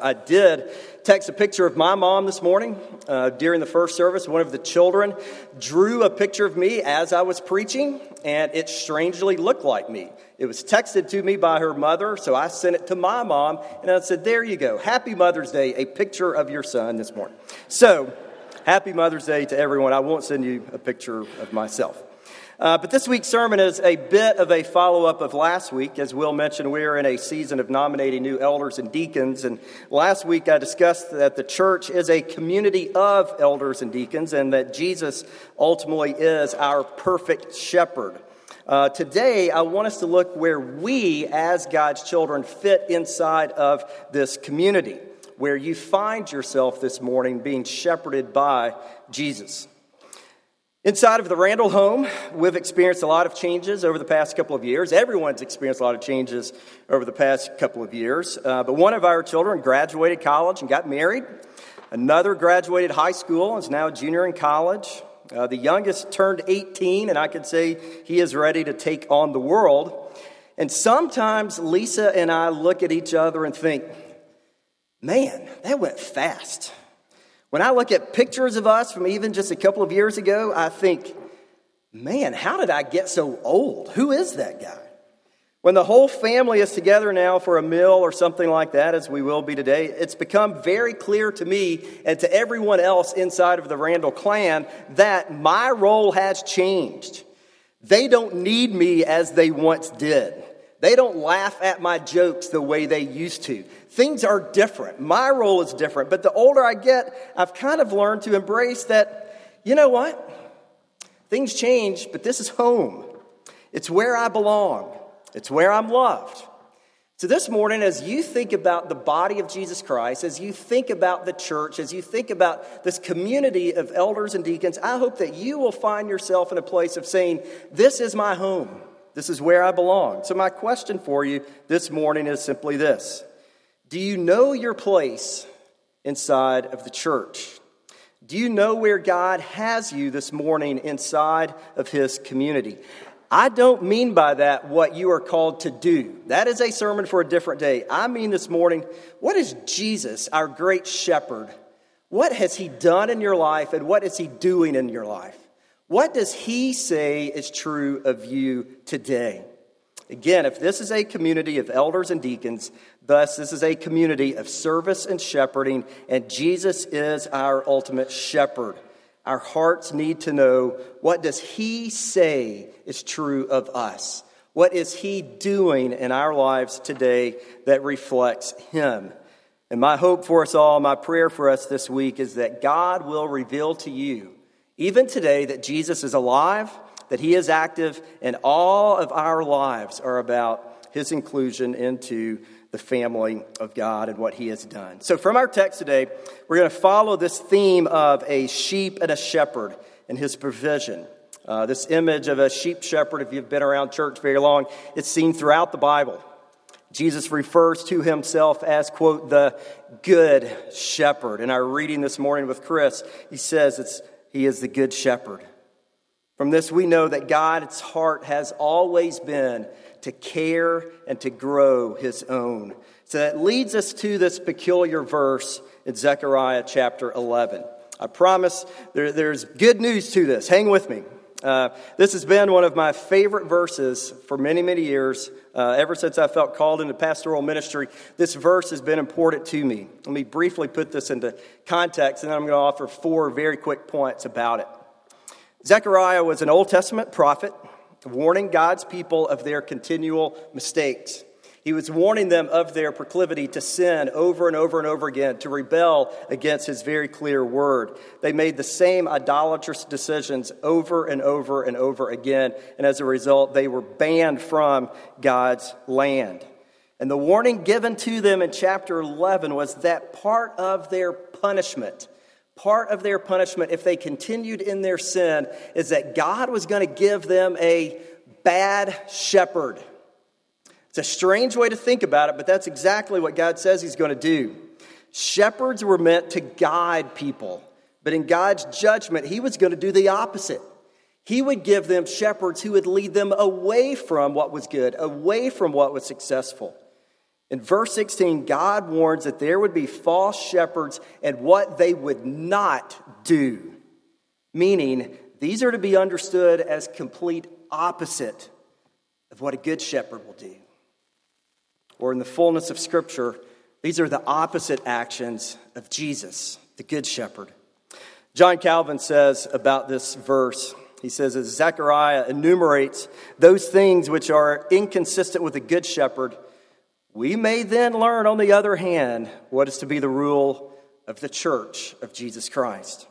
I did text a picture of my mom this morning uh, during the first service. One of the children drew a picture of me as I was preaching, and it strangely looked like me. It was texted to me by her mother, so I sent it to my mom, and I said, There you go. Happy Mother's Day, a picture of your son this morning. So, happy Mother's Day to everyone. I won't send you a picture of myself. Uh, but this week's sermon is a bit of a follow up of last week. As Will mentioned, we are in a season of nominating new elders and deacons. And last week I discussed that the church is a community of elders and deacons and that Jesus ultimately is our perfect shepherd. Uh, today, I want us to look where we, as God's children, fit inside of this community, where you find yourself this morning being shepherded by Jesus. Inside of the Randall home, we've experienced a lot of changes over the past couple of years. Everyone's experienced a lot of changes over the past couple of years. Uh, but one of our children graduated college and got married. Another graduated high school and is now a junior in college. Uh, the youngest turned 18, and I could say he is ready to take on the world. And sometimes Lisa and I look at each other and think, man, that went fast. When I look at pictures of us from even just a couple of years ago, I think, man, how did I get so old? Who is that guy? When the whole family is together now for a meal or something like that, as we will be today, it's become very clear to me and to everyone else inside of the Randall clan that my role has changed. They don't need me as they once did. They don't laugh at my jokes the way they used to. Things are different. My role is different. But the older I get, I've kind of learned to embrace that, you know what? Things change, but this is home. It's where I belong, it's where I'm loved. So, this morning, as you think about the body of Jesus Christ, as you think about the church, as you think about this community of elders and deacons, I hope that you will find yourself in a place of saying, This is my home. This is where I belong. So, my question for you this morning is simply this Do you know your place inside of the church? Do you know where God has you this morning inside of His community? I don't mean by that what you are called to do. That is a sermon for a different day. I mean this morning, what is Jesus, our great shepherd? What has He done in your life and what is He doing in your life? What does he say is true of you today? Again, if this is a community of elders and deacons, thus this is a community of service and shepherding, and Jesus is our ultimate shepherd. Our hearts need to know what does he say is true of us? What is he doing in our lives today that reflects him? And my hope for us all, my prayer for us this week is that God will reveal to you even today, that Jesus is alive, that he is active, and all of our lives are about his inclusion into the family of God and what he has done. So, from our text today, we're going to follow this theme of a sheep and a shepherd and his provision. Uh, this image of a sheep shepherd, if you've been around church very long, it's seen throughout the Bible. Jesus refers to himself as, quote, the good shepherd. In our reading this morning with Chris, he says it's he is the good shepherd. From this, we know that God's heart has always been to care and to grow his own. So that leads us to this peculiar verse in Zechariah chapter 11. I promise there, there's good news to this. Hang with me. Uh, this has been one of my favorite verses for many, many years. Uh, ever since I felt called into pastoral ministry, this verse has been important to me. Let me briefly put this into context, and then I'm going to offer four very quick points about it. Zechariah was an Old Testament prophet warning God's people of their continual mistakes. He was warning them of their proclivity to sin over and over and over again, to rebel against his very clear word. They made the same idolatrous decisions over and over and over again, and as a result, they were banned from God's land. And the warning given to them in chapter 11 was that part of their punishment, part of their punishment, if they continued in their sin, is that God was going to give them a bad shepherd it's a strange way to think about it, but that's exactly what God says He's going to do. Shepherds were meant to guide people, but in God's judgment, He was going to do the opposite. He would give them shepherds who would lead them away from what was good, away from what was successful. In verse 16, God warns that there would be false shepherds and what they would not do, meaning these are to be understood as complete opposite of what a good shepherd will do. Or in the fullness of Scripture, these are the opposite actions of Jesus, the good shepherd. John Calvin says about this verse, he says, as Zechariah enumerates those things which are inconsistent with a good shepherd, we may then learn, on the other hand, what is to be the rule of the church of Jesus Christ.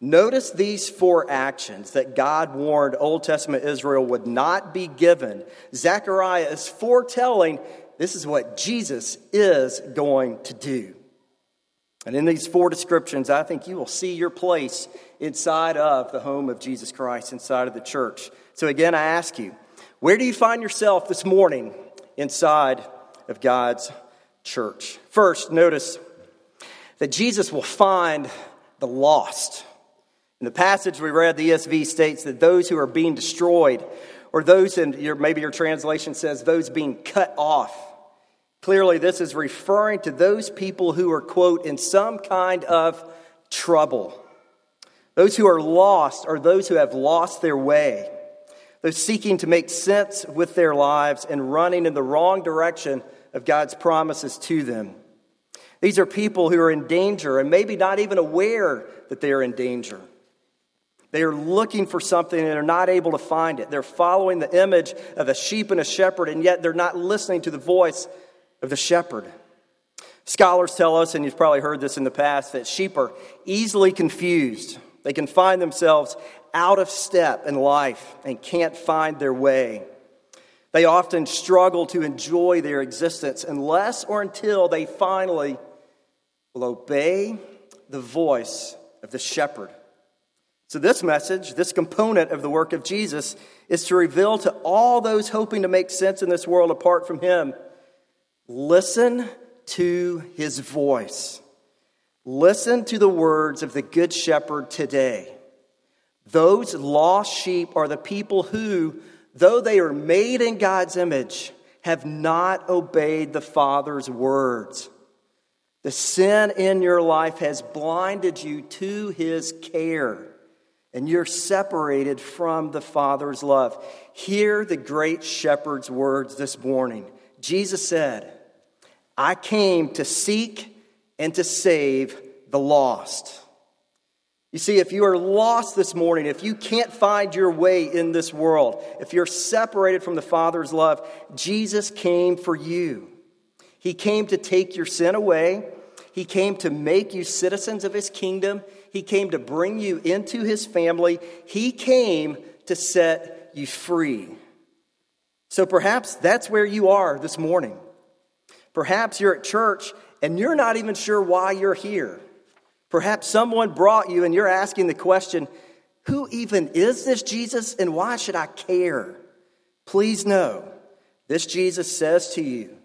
Notice these four actions that God warned Old Testament Israel would not be given. Zechariah is foretelling this is what Jesus is going to do. And in these four descriptions, I think you will see your place inside of the home of Jesus Christ, inside of the church. So, again, I ask you, where do you find yourself this morning inside of God's church. First, notice that Jesus will find the lost. In the passage we read, the ESV states that those who are being destroyed, or those in your, maybe your translation says those being cut off. Clearly, this is referring to those people who are, quote, in some kind of trouble. Those who are lost are those who have lost their way. Those seeking to make sense with their lives and running in the wrong direction of God's promises to them. These are people who are in danger and maybe not even aware that they are in danger. They are looking for something and are not able to find it. They're following the image of a sheep and a shepherd, and yet they're not listening to the voice of the shepherd. Scholars tell us, and you've probably heard this in the past, that sheep are easily confused. They can find themselves out of step in life and can't find their way. They often struggle to enjoy their existence unless or until they finally will obey the voice of the shepherd. So, this message, this component of the work of Jesus, is to reveal to all those hoping to make sense in this world apart from Him listen to His voice. Listen to the words of the Good Shepherd today. Those lost sheep are the people who though they are made in God's image, have not obeyed the Father's words. The sin in your life has blinded you to his care, and you're separated from the Father's love. Hear the great shepherd's words this morning. Jesus said, I came to seek and to save the lost. You see, if you are lost this morning, if you can't find your way in this world, if you're separated from the Father's love, Jesus came for you. He came to take your sin away. He came to make you citizens of His kingdom. He came to bring you into His family. He came to set you free. So perhaps that's where you are this morning. Perhaps you're at church and you're not even sure why you're here. Perhaps someone brought you and you're asking the question, Who even is this Jesus and why should I care? Please know, this Jesus says to you,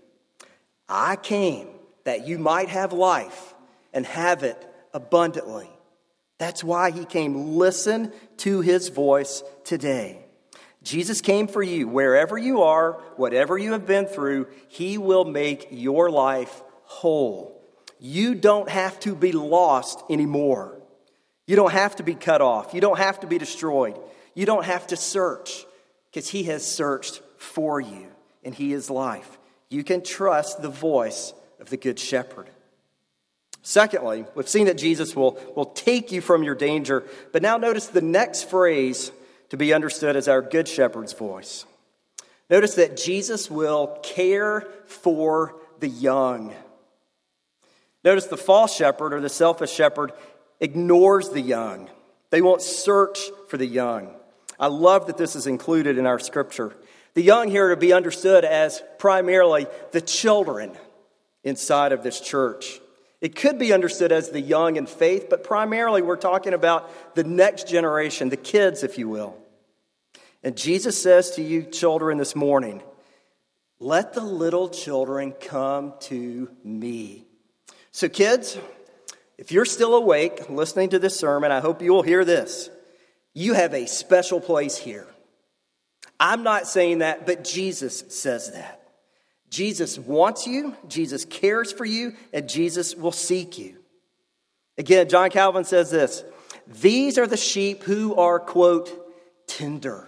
I came that you might have life and have it abundantly. That's why he came. Listen to his voice today. Jesus came for you. Wherever you are, whatever you have been through, he will make your life whole. You don't have to be lost anymore. You don't have to be cut off. You don't have to be destroyed. You don't have to search because He has searched for you and He is life. You can trust the voice of the Good Shepherd. Secondly, we've seen that Jesus will, will take you from your danger, but now notice the next phrase to be understood as our Good Shepherd's voice. Notice that Jesus will care for the young. Notice the false shepherd or the selfish shepherd ignores the young. They won't search for the young. I love that this is included in our scripture. The young here to be understood as primarily the children inside of this church. It could be understood as the young in faith, but primarily we're talking about the next generation, the kids, if you will. And Jesus says to you, children, this morning, let the little children come to me. So, kids, if you're still awake listening to this sermon, I hope you will hear this. You have a special place here. I'm not saying that, but Jesus says that. Jesus wants you, Jesus cares for you, and Jesus will seek you. Again, John Calvin says this These are the sheep who are, quote, tender.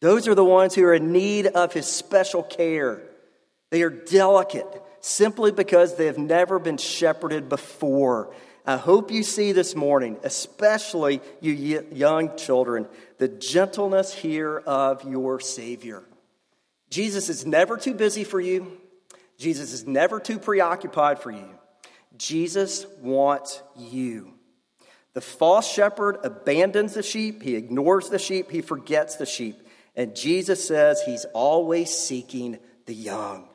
Those are the ones who are in need of his special care. They are delicate simply because they have never been shepherded before. I hope you see this morning, especially you young children, the gentleness here of your Savior. Jesus is never too busy for you, Jesus is never too preoccupied for you. Jesus wants you. The false shepherd abandons the sheep, he ignores the sheep, he forgets the sheep. And Jesus says he's always seeking the young.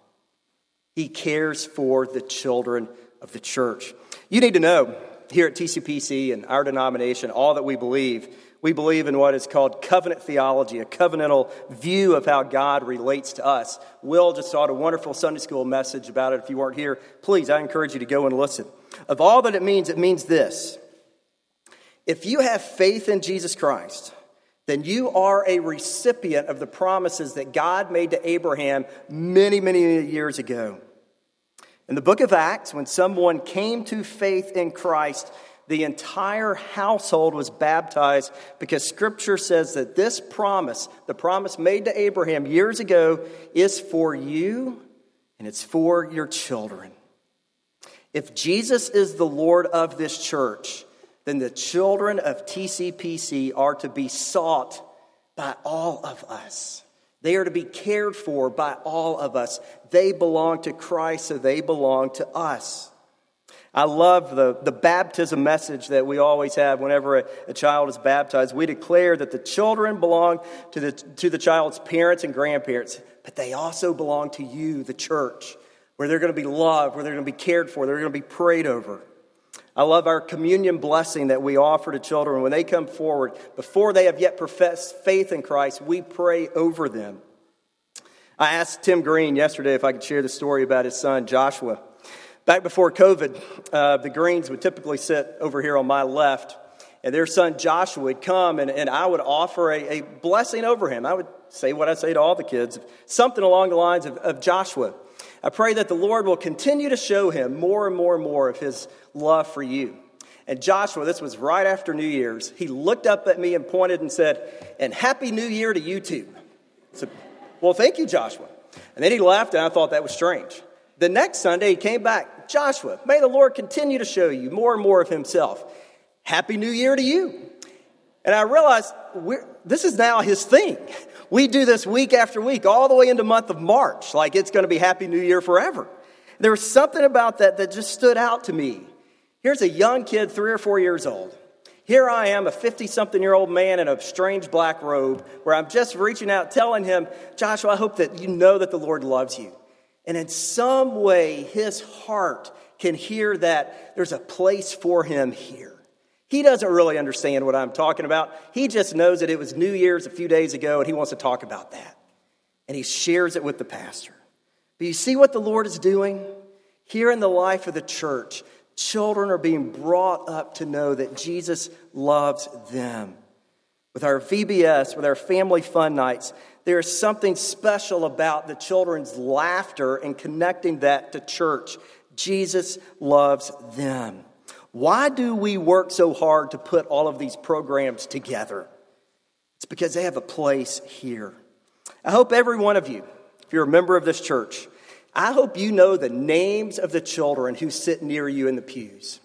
He cares for the children of the church. You need to know here at TCPC and our denomination, all that we believe, we believe in what is called covenant theology, a covenantal view of how God relates to us. Will just taught a wonderful Sunday school message about it. If you weren't here, please, I encourage you to go and listen. Of all that it means, it means this if you have faith in Jesus Christ, then you are a recipient of the promises that God made to Abraham many, many years ago. In the book of Acts, when someone came to faith in Christ, the entire household was baptized because scripture says that this promise, the promise made to Abraham years ago, is for you and it's for your children. If Jesus is the Lord of this church, then the children of TCPC are to be sought by all of us. They are to be cared for by all of us. They belong to Christ, so they belong to us. I love the, the baptism message that we always have whenever a, a, child is baptized. We declare that the children belong to the, to the child's parents and grandparents, but they also belong to you, the church, where they're going to be loved, where they're going to be cared for, they're going to be prayed over. I love our communion blessing that we offer to children when they come forward. Before they have yet professed faith in Christ, we pray over them. I asked Tim Green yesterday if I could share the story about his son, Joshua. Back before COVID, uh, the Greens would typically sit over here on my left, and their son Joshua would come, and, and I would offer a, a blessing over him. I would say what I say to all the kids, something along the lines of, of Joshua. I pray that the Lord will continue to show him more and more and more of his love for you. And Joshua, this was right after New Year's, he looked up at me and pointed and said, And Happy New Year to you too. Said, Well, thank you, Joshua. And then he left, and I thought that was strange. The next Sunday, he came back, Joshua, may the Lord continue to show you more and more of himself. Happy New Year to you. And I realized this is now his thing. We do this week after week, all the way into month of March, like it's going to be Happy New Year forever. There was something about that that just stood out to me. Here's a young kid, three or four years old. Here I am, a 50 something year old man in a strange black robe, where I'm just reaching out, telling him, Joshua, I hope that you know that the Lord loves you. And in some way, his heart can hear that there's a place for him here. He doesn't really understand what I'm talking about. He just knows that it was New Year's a few days ago and he wants to talk about that. And he shares it with the pastor. But you see what the Lord is doing? Here in the life of the church, children are being brought up to know that Jesus loves them. With our VBS, with our family fun nights, there is something special about the children's laughter and connecting that to church. Jesus loves them. Why do we work so hard to put all of these programs together? It's because they have a place here. I hope every one of you, if you're a member of this church, I hope you know the names of the children who sit near you in the pews.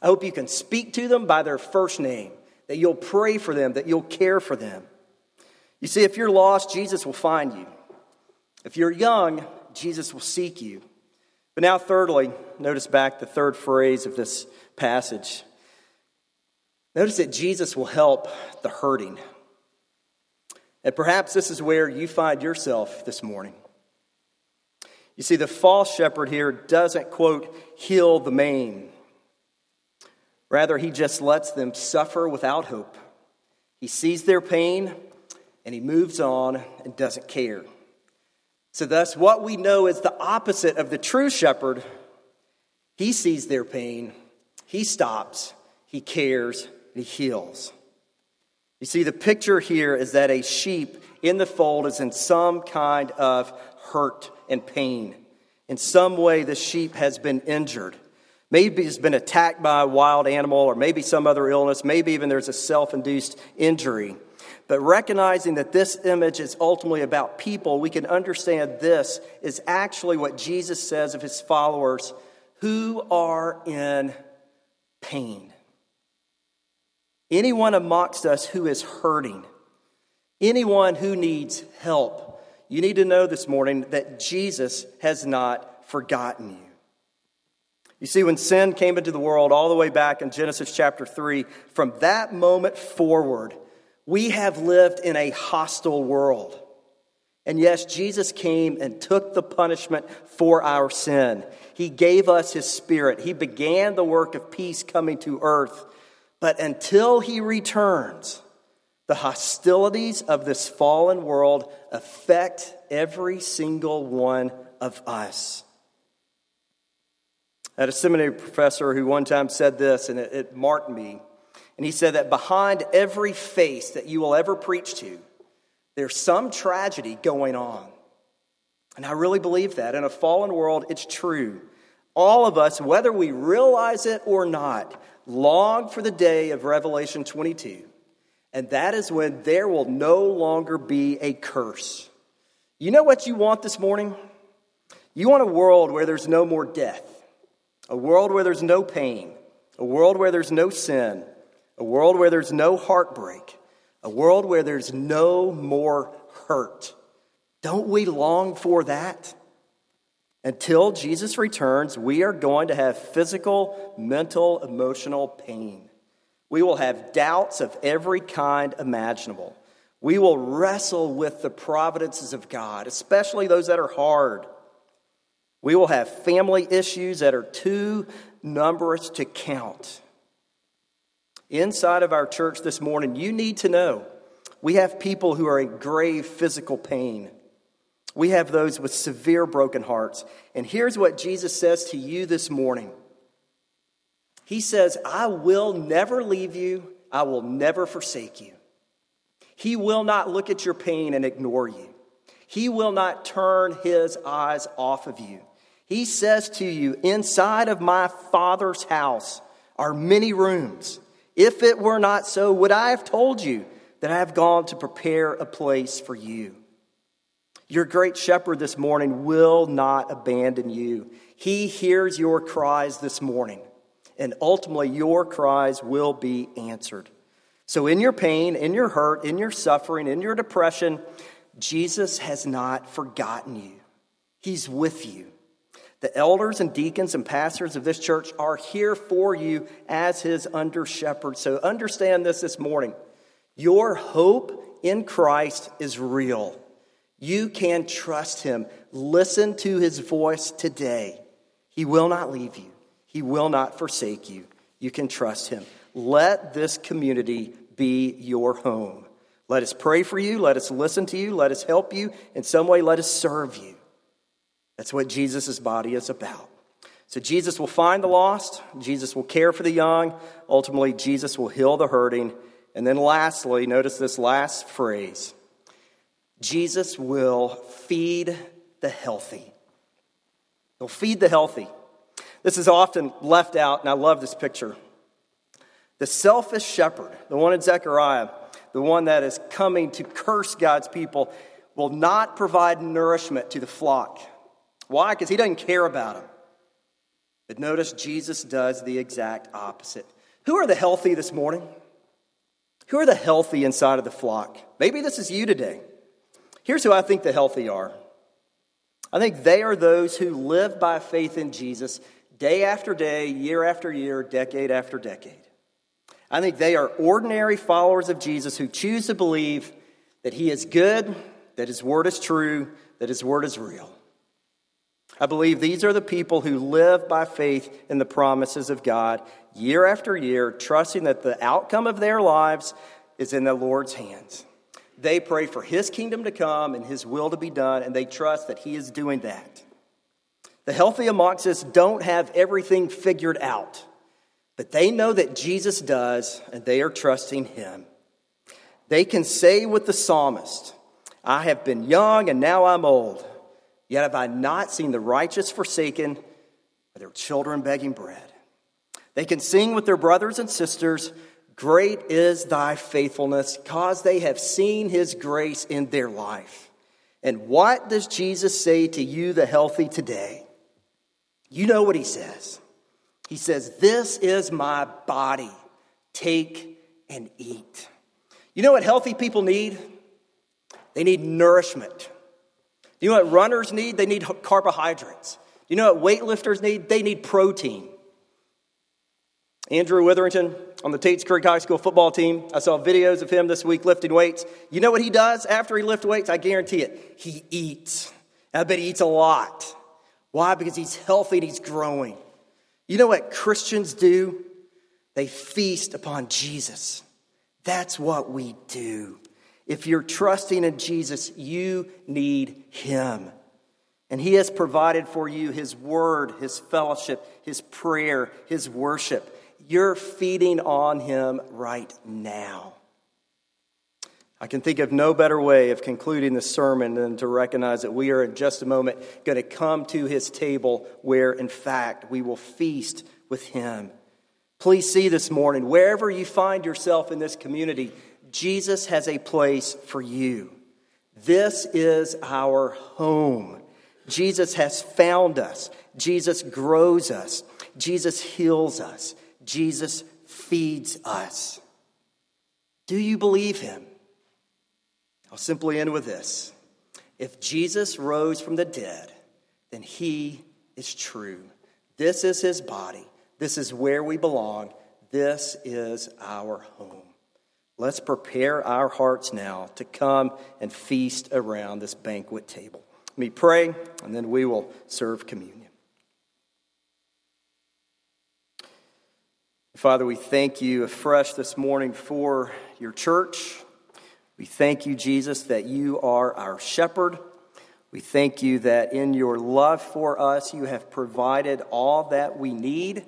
I hope you can speak to them by their first name, that you'll pray for them, that you'll care for them. You see, if you're lost, Jesus will find you. If you're young, Jesus will seek you. But now, thirdly, notice back the third phrase of this passage. Notice that Jesus will help the hurting. And perhaps this is where you find yourself this morning. You see, the false shepherd here doesn't, quote, heal the maim. Rather, he just lets them suffer without hope. He sees their pain and he moves on and doesn't care. So, thus, what we know is the opposite of the true shepherd. He sees their pain, he stops, he cares, he heals. You see, the picture here is that a sheep in the fold is in some kind of hurt and pain. In some way, the sheep has been injured. Maybe it's been attacked by a wild animal, or maybe some other illness. Maybe even there's a self induced injury. But recognizing that this image is ultimately about people, we can understand this is actually what Jesus says of his followers who are in pain. Anyone amongst us who is hurting, anyone who needs help, you need to know this morning that Jesus has not forgotten you. You see, when sin came into the world all the way back in Genesis chapter 3, from that moment forward, we have lived in a hostile world. And yes, Jesus came and took the punishment for our sin. He gave us His Spirit. He began the work of peace coming to earth. But until He returns, the hostilities of this fallen world affect every single one of us. I had a seminary professor who one time said this, and it, it marked me. And he said that behind every face that you will ever preach to, there's some tragedy going on. And I really believe that. In a fallen world, it's true. All of us, whether we realize it or not, long for the day of Revelation 22 and that is when there will no longer be a curse. You know what you want this morning? You want a world where there's no more death, a world where there's no pain, a world where there's no sin, a world where there's no heartbreak, a world where there's no more hurt. Don't we long for that? Until Jesus returns, we are going to have physical, mental, emotional pain. We will have doubts of every kind imaginable. We will wrestle with the providences of God, especially those that are hard. We will have family issues that are too numerous to count. Inside of our church this morning, you need to know we have people who are in grave physical pain. We have those with severe broken hearts. And here's what Jesus says to you this morning he says, I will never leave you, I will never forsake you. He will not look at your pain and ignore you. He will not turn his eyes off of you. He says to you, Inside of my Father's house are many rooms. If it were not so, would I have told you that I have gone to prepare a place for you? Your great shepherd this morning will not abandon you. He hears your cries this morning and ultimately your cries will be answered. So, in your pain, in your hurt, in your suffering, in your depression, Jesus has not forgotten you. He's with you. The elders and deacons and pastors of this church are here for you as his under shepherds. So, understand this this morning. Your hope in Christ is real. You can trust him. Listen to his voice today. He will not leave you. He will not forsake you. You can trust him. Let this community be your home. Let us pray for you. Let us listen to you. Let us help you. In some way, let us serve you. That's what Jesus' body is about. So, Jesus will find the lost. Jesus will care for the young. Ultimately, Jesus will heal the hurting. And then, lastly, notice this last phrase Jesus will feed the healthy. He'll feed the healthy. This is often left out, and I love this picture. The selfish shepherd, the one in Zechariah, the one that is coming to curse God's people, will not provide nourishment to the flock. Why? Because he doesn't care about them. But notice Jesus does the exact opposite. Who are the healthy this morning? Who are the healthy inside of the flock? Maybe this is you today. Here's who I think the healthy are I think they are those who live by faith in Jesus day after day, year after year, decade after decade. I think they are ordinary followers of Jesus who choose to believe that he is good, that his word is true, that his word is real. I believe these are the people who live by faith in the promises of God year after year, trusting that the outcome of their lives is in the Lord's hands. They pray for his kingdom to come and his will to be done, and they trust that he is doing that. The healthy amongst don't have everything figured out, but they know that Jesus does, and they are trusting him. They can say with the psalmist, I have been young and now I'm old, Yet have I not seen the righteous forsaken, or their children begging bread. They can sing with their brothers and sisters, Great is thy faithfulness, cause they have seen his grace in their life. And what does Jesus say to you, the healthy, today? You know what he says. He says, This is my body. Take and eat. You know what healthy people need? They need nourishment. You know what runners need? They need carbohydrates. You know what weightlifters need? They need protein. Andrew Witherington on the Tates Creek High School football team. I saw videos of him this week lifting weights. You know what he does after he lifts weights? I guarantee it. He eats. I bet he eats a lot. Why? Because he's healthy and he's growing. You know what Christians do? They feast upon Jesus. That's what we do. If you're trusting in Jesus, you need him. And he has provided for you his word, his fellowship, his prayer, his worship. You're feeding on him right now. I can think of no better way of concluding the sermon than to recognize that we are in just a moment going to come to his table where, in fact, we will feast with him. Please see this morning, wherever you find yourself in this community, Jesus has a place for you. This is our home. Jesus has found us. Jesus grows us. Jesus heals us. Jesus feeds us. Do you believe him? I'll simply end with this. If Jesus rose from the dead, then he is true. This is his body. This is where we belong. This is our home. Let's prepare our hearts now to come and feast around this banquet table. Let me pray, and then we will serve communion. Father, we thank you afresh this morning for your church. We thank you, Jesus, that you are our shepherd. We thank you that in your love for us, you have provided all that we need.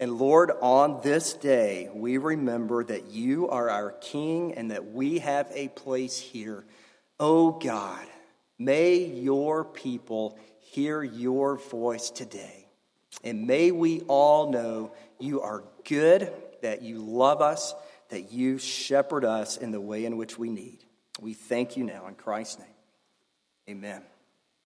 And Lord, on this day, we remember that you are our King and that we have a place here. Oh God, may your people hear your voice today. And may we all know you are good, that you love us, that you shepherd us in the way in which we need. We thank you now in Christ's name. Amen.